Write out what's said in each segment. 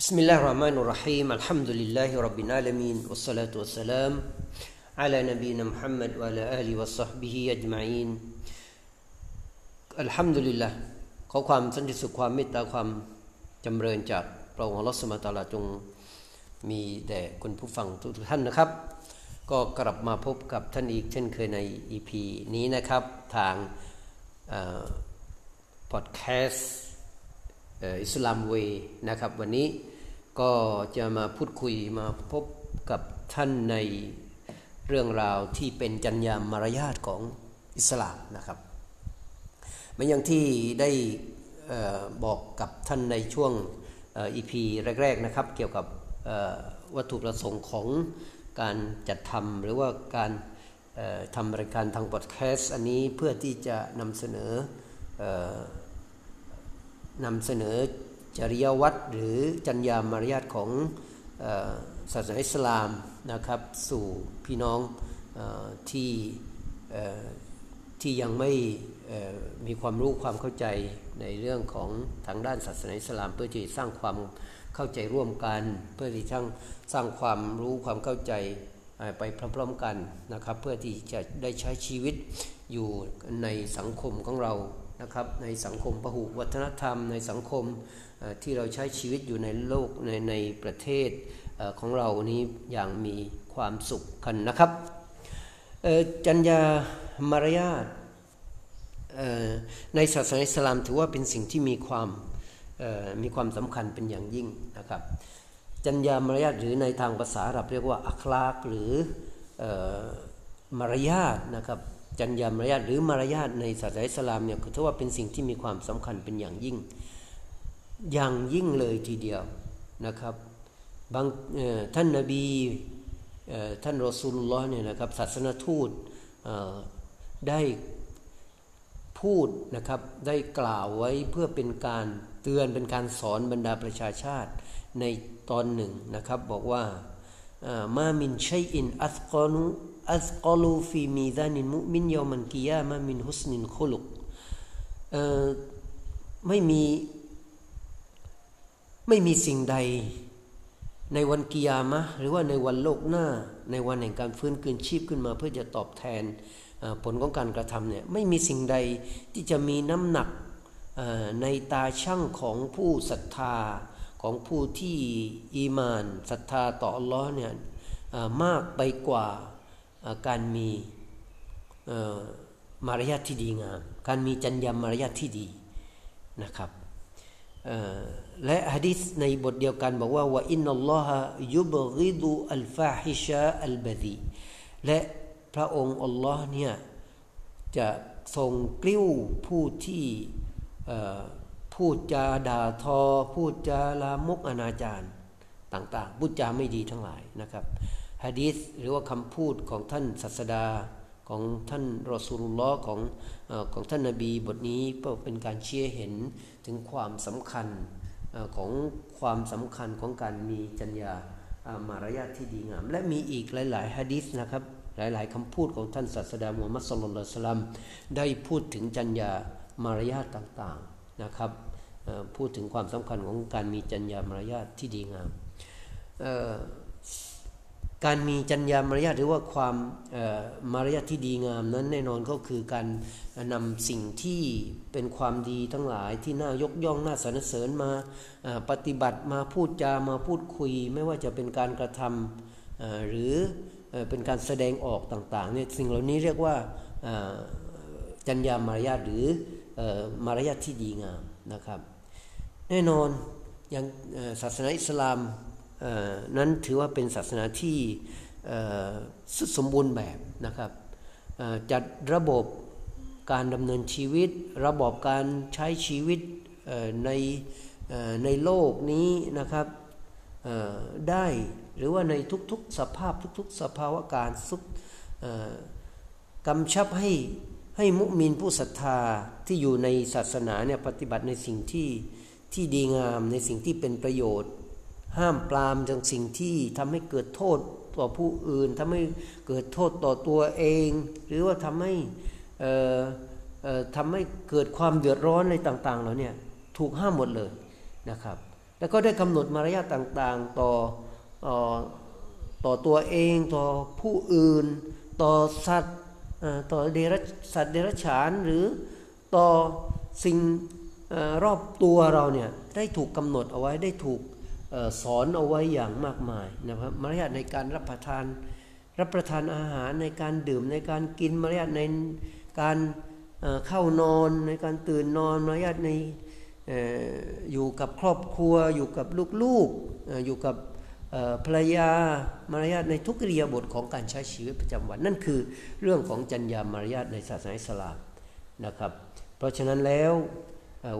بسم الله الرحمن الرحيم الحمد لله رب العالمين والصلاة والسلام على نبينا محمد وعلى آله وصحبه أجمعين الحمد لله ขอความสันติสุขความเมตตาความจำเริญจากพระองค์อัลลอฮฺสมตาลาจงมีแด่คุณผู้ฟังทุกท่านนะครับ ก็กลับมาพบกับท่านอีกเช่นเคยใน EP นี้นะครับ ทางพอดแคสต์ อิสลามเวนะครับวันนี้ก็จะมาพูดคุยมาพบกับท่านในเรื่องราวที่เป็นจัญญามารยาทของอิสลามนะครับเหมือนอย่างที่ได้บอกกับท่านในช่วงอีพีแรกๆนะครับ เกี่ยวกับวัตถุประสงค์ของการจัดทำหรือว่าการทำรายการทางพอดแคสต์อันนี้เพื่อที่จะนำเสนอ นำเสนอจริยวัตรหรือจัญญามารยาทของศาสนาอิสลามนะครับสู่พี่น้องอที่ที่ยังไม่มีความรู้ความเข้าใจในเรื่องของทางด้านศาสนาอิสลาม เพื่อที่สร้างความเข้าใจร่วมกัน เพื่อที่จะสร้างความรู้ความเข้าใจไปพร้อมๆกันนะครับ เพื่อที่จะได้ใช้ชีวิตอยู่ในสังคมของเรา นะครับในสังคมพหุวัฒนธรรม ในสังคมที่เราใช้ชีวิตอยู่ในโลกในในประเทศของเรานี้อย่างมีความสุขกันนะครับจัญญามารยาทในศาสนาอิสลามถือว่าเป็นสิ่งที่มีความมีความสำคัญเป็นอย่างยิ่งนะครับจัญญามารยาทหรือในทางภาษาอาหรับเรียกว่าอัคลากหรือมารยาทนะครับ จัญญามารยาทหรือมารยาทในศาสนาอิสลามเนี่ยถือว่าเป็นสิ่งที่มีความสำคัญเป็นอย่างยิ่ง อย่างยิ่งเลยทีเดียวนะครับบางท่านนาบีท่านรอสูลลลอฮ์เนี่ยนะครับศาสนทูตได้พูดนะครับได้กล่าวไว้เพื่อเป็นการเตือนเป็นการสอนบรรดาประชาชาติในตอนหนึ่งนะครับบอกว่ามามินชัยอินอัสกอนุ อัสกอลูฟีมีดานินมุมินยอมันกิยามามินฮุสนินคุลุกไม่มีไม่มีสิ่งใดในวันกิยามะหรือว่าในวันโลกหน้าในวันแห่งการฟื้นคืนชีพขึ้นมา เพื่อจะตอบแทนผลของการกระทำเนี่ยไม่มีสิ่งใดที่จะมีน้ำหนักในตาช่างของผู้ศรัทธาของผู้ที่อีมานศรัทธาต่ออัลลอฮ์เนี่ยมากไปกว่า การมีมารยาทที่ดีงาม การมีจัญญามารยาทที่ดีนะครับและฮะดิษในบทเดียวกันบอกว่าว่าอินนัลลอฮะยุบริดูอัลฟาฮิชาอัลบดีและพระองค์อัลลอฮ์เนี่ยจะทรงกลิ้วผู้ที่พูดจาด่าทอ พูดจาลามกอนาจารต่าง ๆ พูดจาไม่ดีทั้งหลายนะครับ ฮะดีษหรือว่าคำพูดของท่านศาสดาของท่านรอสูลุลลอฮ์ของของท่านนาบีบทนี้ก็เป็นการเชี่ยเห็นถึงความสำคัญของความสำคัญของการมีจัญญามารยาทที่ดีงาม และมีอีกหลาย ๆฮะดีษนะครับหลาย ๆคำพูดของท่านศาสดามูฮัมมัดสุลลัลสลัมได้พูดถึงจัญญามารยาทต่าง ๆนะครับพูดถึงความสำคัญของการมีจัญญามารยาทที่ดีงาม การมีจัญญามารยาทหรือว่าความมารยาทที่ดีงามนั้นแน่นอนก็คือการนำสิ่งที่เป็นความดีทั้งหลายที่น่ายกย่องน่าสรรเสริญมาปฏิบัติมาพูดจามาพูดคุย ไม่ว่าจะเป็นการกระทำหรือเป็นการแสดงออกต่างๆเนี่ยสิ่งเหล่านี้เรียกว่าจัญญามารยาทหรือมารยาทที่ดีงามนะครับ แน่นอนอย่างศาสนาอิสลาม นั้นถือว่าเป็นศาสนาที่สุดสมบูรณ์แบบนะครับจัดระบบการดำเนินชีวิต ระบบการใช้ชีวิตในในโลกนี้นะครับได้หรือว่าในทุกๆสภาพทุกๆ สภาวะการสุดกำชับให้ให้มุมินผู้ศรัทธาที่อยู่ในศาสนาเนี่ยปฏิบัติในสิ่งที่ที่ดีงามในสิ่งที่เป็นประโยชน์ ห้ามปรามจากสิ่งที่ทำให้เกิดโทษต่อผู้อื่นทำให้เกิดโทษต่อตัวเอง หรือว่าทำให้ทำให้เกิดความเดือดร้อนอะไรต่างๆเราเนี่ยถูกห้ามหมดเลยนะครับ แล้วก็ได้กำหนดมารยาทต่างๆต่อต่อตัวเองต่อผู้อื่น ต่อสัตว์ต่อเดรัสัตว์เดรัจฉานหรือต่อสิ่งรอบตัวเราเนี่ยได้ถูกกำหนดเอาไว้ได้ถูก สอนเอาไว้อย่างมากมายนะครับมารยาทในการรับประทาน รับประทานอาหารในการดื่มในการกินมารยาทในการเข้านอนในการตื่นนอนมารยาทในอยู่กับครอบครัว อยู่กับลูกๆอยู่กับภรรยามารยาทในทุกเรียบทของการใช้ชีวิตประจำวัน นั่นคือเรื่องของจัญญามารยาทในศาสนาอิสลามนะครับ เพราะฉะนั้นแล้ว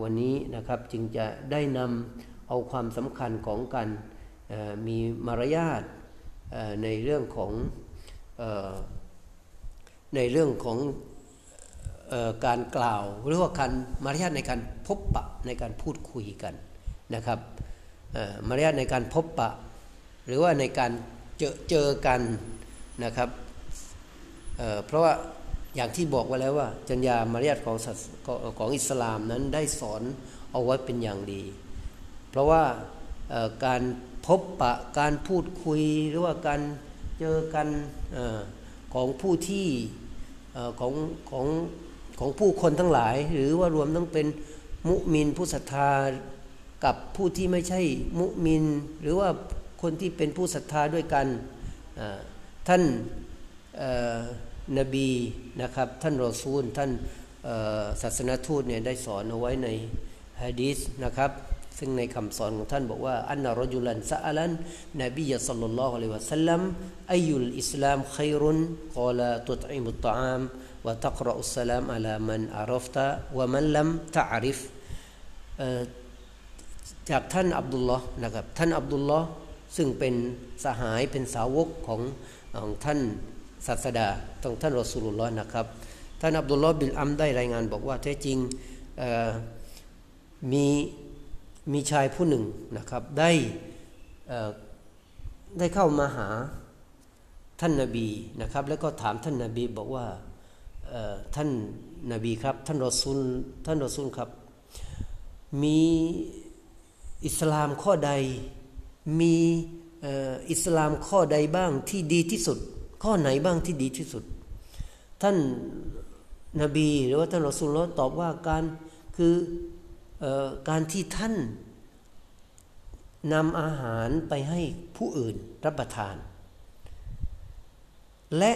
วันนี้นะครับจึงจะได้นำ เอาความสำคัญของการมีมารยาทในเรื่องของในเรื่องของการกล่าว หรือว่าการมารยาทในการพบปะในการพูดคุยกันนะครับมารยาทในการพบปะ หรือว่าในการเจอเจอกันนะครับเเพราะว่าอย่างที่บอกไว้แล้วว่า จัญญามารยาทของของอิสลามนั้นได้สอนเอาไว้เป็นอย่างดี เพราะว่าการพบปะการพูดคุยหรือว่าการเจอกันอของผู้ที่ของของของผู้คนทั้งหลาย หรือว่ารวมทั้งเป็นมุมินผู้ศรัทธากับผู้ที่ไม่ใช่มุมิน หรือว่าคนที่เป็นผู้ศรัทธาด้วยกันท่านนบีนะครับท่านรอซูลท่านศาสนทูตเนี่ยได้สอนเอาไว้ในฮะดีษนะครับ ซึ่งในคำสอนของท่านบอกว่าอันนารจุลันซาลันนบียสัลลัลลอฮุอะลัยฮิวะสัลลัมอายุลอิสลามขัยรุนกอลาตุตอิมุตตามวะตักรอุสสลามอัลามันอารฟตะวะมันลัมตะอาริฟจากท่านอับดุลลอฮ์นะครับท่านอับดุลลอฮ์ซึ่งเป็นสหายเป็นสาวกของของท่านศาสดาต้องท่านรอสูลุลลอฮ์นะครับ ท่านอับดุลลอฮ์บิลอัมได้รายงานบอกว่าแท้จริงมี มีชายผู้หนึ่งนะครับได้ได้เข้ามาหาท่านนาบีนะครับ แล้วก็ถามท่านนาบีบอกว่าท่านนาบีครับ ท่านรอซูลท่านรอซูลครับ มีอิสลามข้อใดมีอิสลามข้อใดบ้างที่ดีที่สุด ข้อไหนบ้างที่ดีที่สุด ท่านนาบีหรือว่าท่านรอซูลตอบว่าการคือ การที่ท่านนำอาหารไปให้ผู้อื่นรับประทาน และ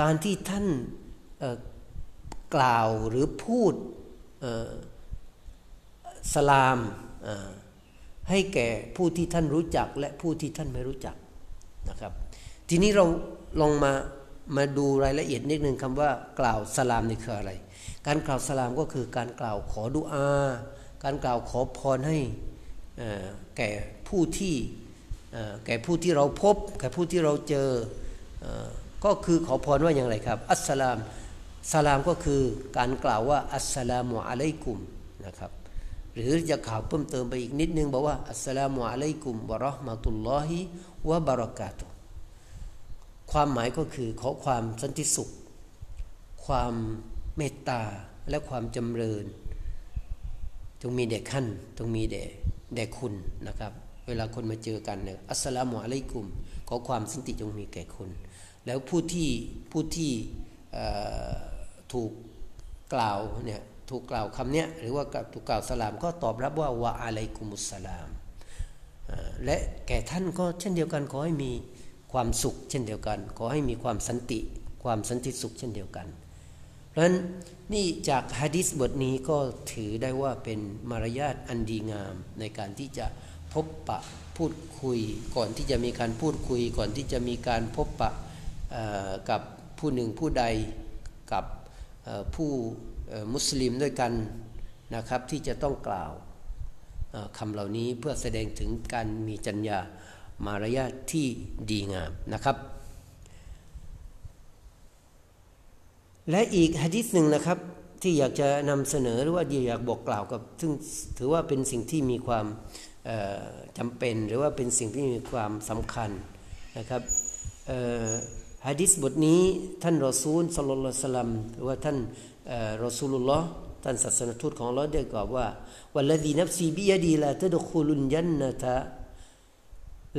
การที่ท่านกล่าวหรือพูดสลามให้แก่ผู้ที่ท่านรู้จักและผู้ที่ท่านไม่รู้จักนะครับ ทีนี้เราลองมา มาดูรายละเอียดนิดนึงคำว่ากล่าวสลามนี่คืออะไร การกล่าวสลามก็คือการกล่าวขอดุอา การกล่าวขอพรให้แก่ผู้ที่แก่ผู้ที่เราพบ แก่ผู้ที่เราเจอ ก็คือขอพรว่าอย่างไรครับ อัสสลามสลามก็คือการกล่าวว่าอัสสลามุอะลัยกุมนะครับหรือจะข่าวเพิ่มเติมไปอีกนิดนึงบอกว่าอัสสลามุอะลัยกุมวะราะห์มะตุลลอฮิวะบารากาตุ ความหมายก็คือขอความสันติสุข ความเมตตาและความจำเริญ จงมีแด่ขั้นจงมีแด่แด่คุณนะครับ เวลาคนมาเจอกันเนี่ยอัสสลามุอะลัยกุม ขอความสันติจงมีแก่คุณ แล้วผู้ที่ผู้ที่ถูกกล่าวเนี่ยถูกกล่าวคำเนี้ยหรือว่าถูกกล่าวสลามก็ตอบรับว่าวะอะลัยกุมุสสลาม และแก่ท่านก็เช่นเดียวกันขอให้มี ความสุขเช่นเดียวกัน ขอให้มีความสันติ ความสันติสุขเช่นเดียวกันราะฉะนั้นนี่จากฮะดิษบทนี้ก็ถือได้ว่าเป็นมารยาทอันดีงามในการที่จะพบปะพูดคุย ก่อนที่จะมีการพูดคุย ก่อนที่จะมีการพบปะกับผู้หนึ่งผู้ใดกับผู้มุสลิมด้วยกันนะครับที่จะต้องกล่าวคำเหล่านี้เพื่อแสดงถึงการมีจัญญา มารยาทที่ดีงามนะครับ และอีกฮะดิษหนึ่งนะครับที่อยากจะนำเสนอหรือว่าอยากบอกกล่าวกับ ซึ่งถือว่าเป็นสิ่งที่มีความจำเป็นหรือว่าเป็นสิ่งที่มีความสำคัญนะครับฮะดิษบทนี้ท่านรอซูลสลลัลสลัมหรือว่าท่านรอซูลุลลอฮ์ท่านศาสนทูตของเราได้กล่าวว่าวัลลดีนับซีบิยดีลาตดคุลุนยันนะตะ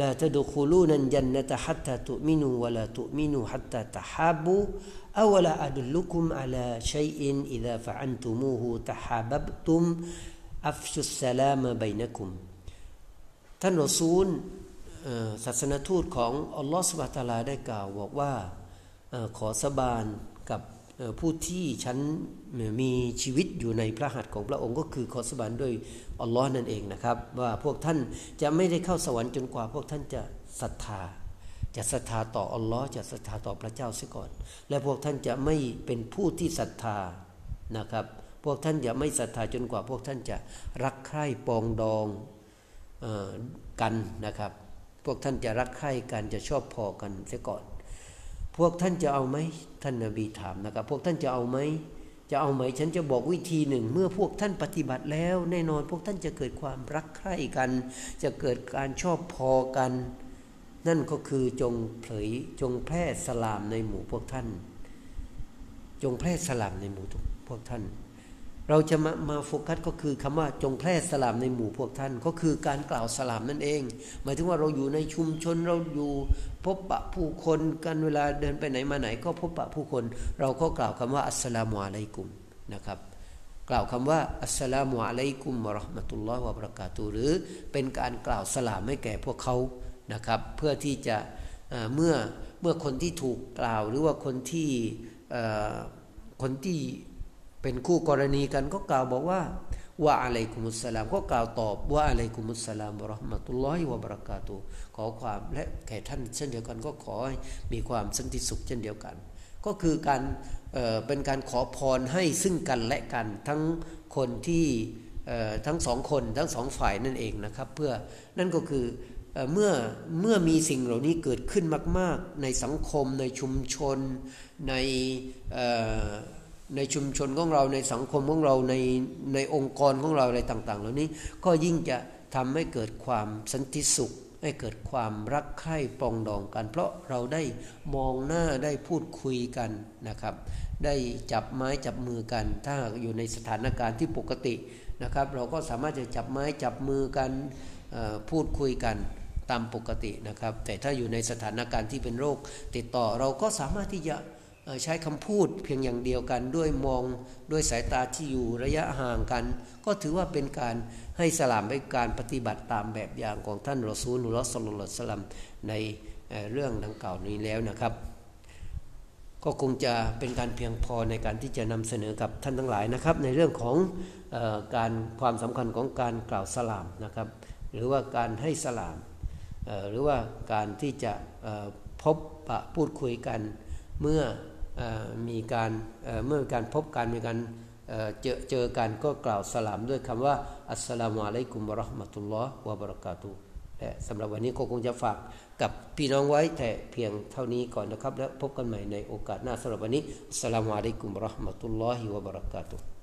لا تدخلون الجنة حتى تؤمنوا ولا تؤمنوا حتى تحابوا أولا أدلكم على شيء إذا فعلتموه تحاببتم أفشوا السلام بينكم ท่านรอซูลศาสนทูตของอัลลอฮฺสุบะตาลาได้กล่าวบอกว่าขอสบานกับ ผู้ที่ฉันมีชีวิตอยู่ในพระหัตถ์ของพระองค์ก็คือขอสบานด้วยอัลลอฮ์นั่นเองนะครับ ว่าพวกท่านจะไม่ได้เข้าสวรรค์จนกว่าพวกท่านจะศรัทธา จะศรัทธาต่ออัลลอฮ์จะศรัทธาต่อพระเจ้าเสียก่อน และพวกท่านจะไม่เป็นผู้ที่ศรัทธานะครับ พวกท่านจะไม่ศรัทธาจนกว่าพวกท่านจะรักใคร่ปองดองกันนะครับ พวกท่านจะรักใคร่กันจะชอบพอกันเสียก่อน พวกท่านจะเอาไหมท่านนบีถามนะครับ พวกท่านจะเอาไหมจะเอาไหมฉันจะบอกวิธีหนึ่ง เมื่อพวกท่านปฏิบัติแล้ว แน่นอนพวกท่านจะเกิดความรักใคร่กัน จะเกิดการชอบพอกัน นั่นก็คือจงเผยจงแพร่สลามในหมู่พวกท่าน จงแพร่สลามในหมู่พวกท่าน เราจะมามาโฟกัสก็คือคำว่าจงแพร่สลามในหมู่พวกท่าน ก็คือการกล่าวสลามนั่นเอง หมายถึงว่าเราอยู่ในชุมชนเราอยู่พบปะผู้คนกันเวลาเดินไปไหนมาไหน ก็พบปะผู้คน เราก็กล่าวคำว่าอัสสลามุอะลัยกุมนะครับ กล่าวคำว่าอัสสลามุอะลัยกุมมะราะห์มะตุลลอฮ์วะบรักาตุหรือเป็นการกล่าวสลามให้แก่พวกเขานะครับ เพื่อที่จะเมื่อเมื่อคนที่ถูกกล่าวหรือว่าคนที่คนที่ เป็นคู่กรณีกันก็กล่าวบอกว่าว่าอะไรกุมุสลามก็กล่าวตอบว่าอะไรกุมุสลามบรหมตุลลอฮิวะบรักาตุขอความและแก่ท่านเช่นเดียวกันก็ขอให้มีความสันติสุขเช่นเดียวกัน ก็คือการเเป็นการขอพรให้ซึ่งกันและกันทั้งคนที่ทั้งสองคนทั้งสองฝ่ายนั่นเองนะครับเพื่อนั่นก็คือเมื่อเมื่อมีสิ่งเหล่านี้เกิดขึ้นมาก ๆ ในสังคมในชุมชนใน ในชุมชนของเราในสังคมของเราในในองค์กรของเราอะไรต่าง ๆ เหล่านี้ก็ยิ่งจะทำให้เกิดความสันติสุข ให้เกิดความรักใคร่ปองดองกัน เพราะเราได้มองหน้าได้พูดคุยกันนะครับ ได้จับไม้จับมือกัน ถ้าอยู่ในสถานการณ์ที่ปกตินะครับ เราก็สามารถจะจับไม้จับมือกันพูดคุยกันตามปกตินะครับ แต่ถ้าอยู่ในสถานการณ์ที่เป็นโรคติดต่อเราก็สามารถที่จะ ใช้คำพูดเพียงอย่างเดียวกันด้วยมองด้วยสายตาที่อยู่ระยะห่างกัน ก็ถือว่าเป็นการให้สลามเป็นการปฏิบัติตามแบบอย่างของท่านรอซูลุลลอฮ์สลลัลสลัมในเรื่องดังกล่าวนี้แล้วนะครับ ก็คงจะเป็นการเพียงพอในการที่จะนำเสนอกับท่านทั้งหลายนะครับ ในเรื่องของอการความสำคัญของการกล่าวสลามนะครับ หรือว่าการให้สลามหรือว่าการที่จะพบปะพูดคุยกันเมื่อ มีการเมื่อการพบกันมีการเจอเจอกันก็กล่าวสลามด้วยคำว่าอัสสลามุอะลัยกุมบรหมะตุลลอฮ์วะบรักาตุและสำหรับวันนี้ก็คงจะฝากกับพี่น้องไว้แต่เพียงเท่านี้ก่อนนะครับ แล้วพบกันใหม่ในโอกาสหน้าสำหรับวันนี้อัสสลามุอะลัยกุมบรหมะตุลลอฮิวะบรักาตุ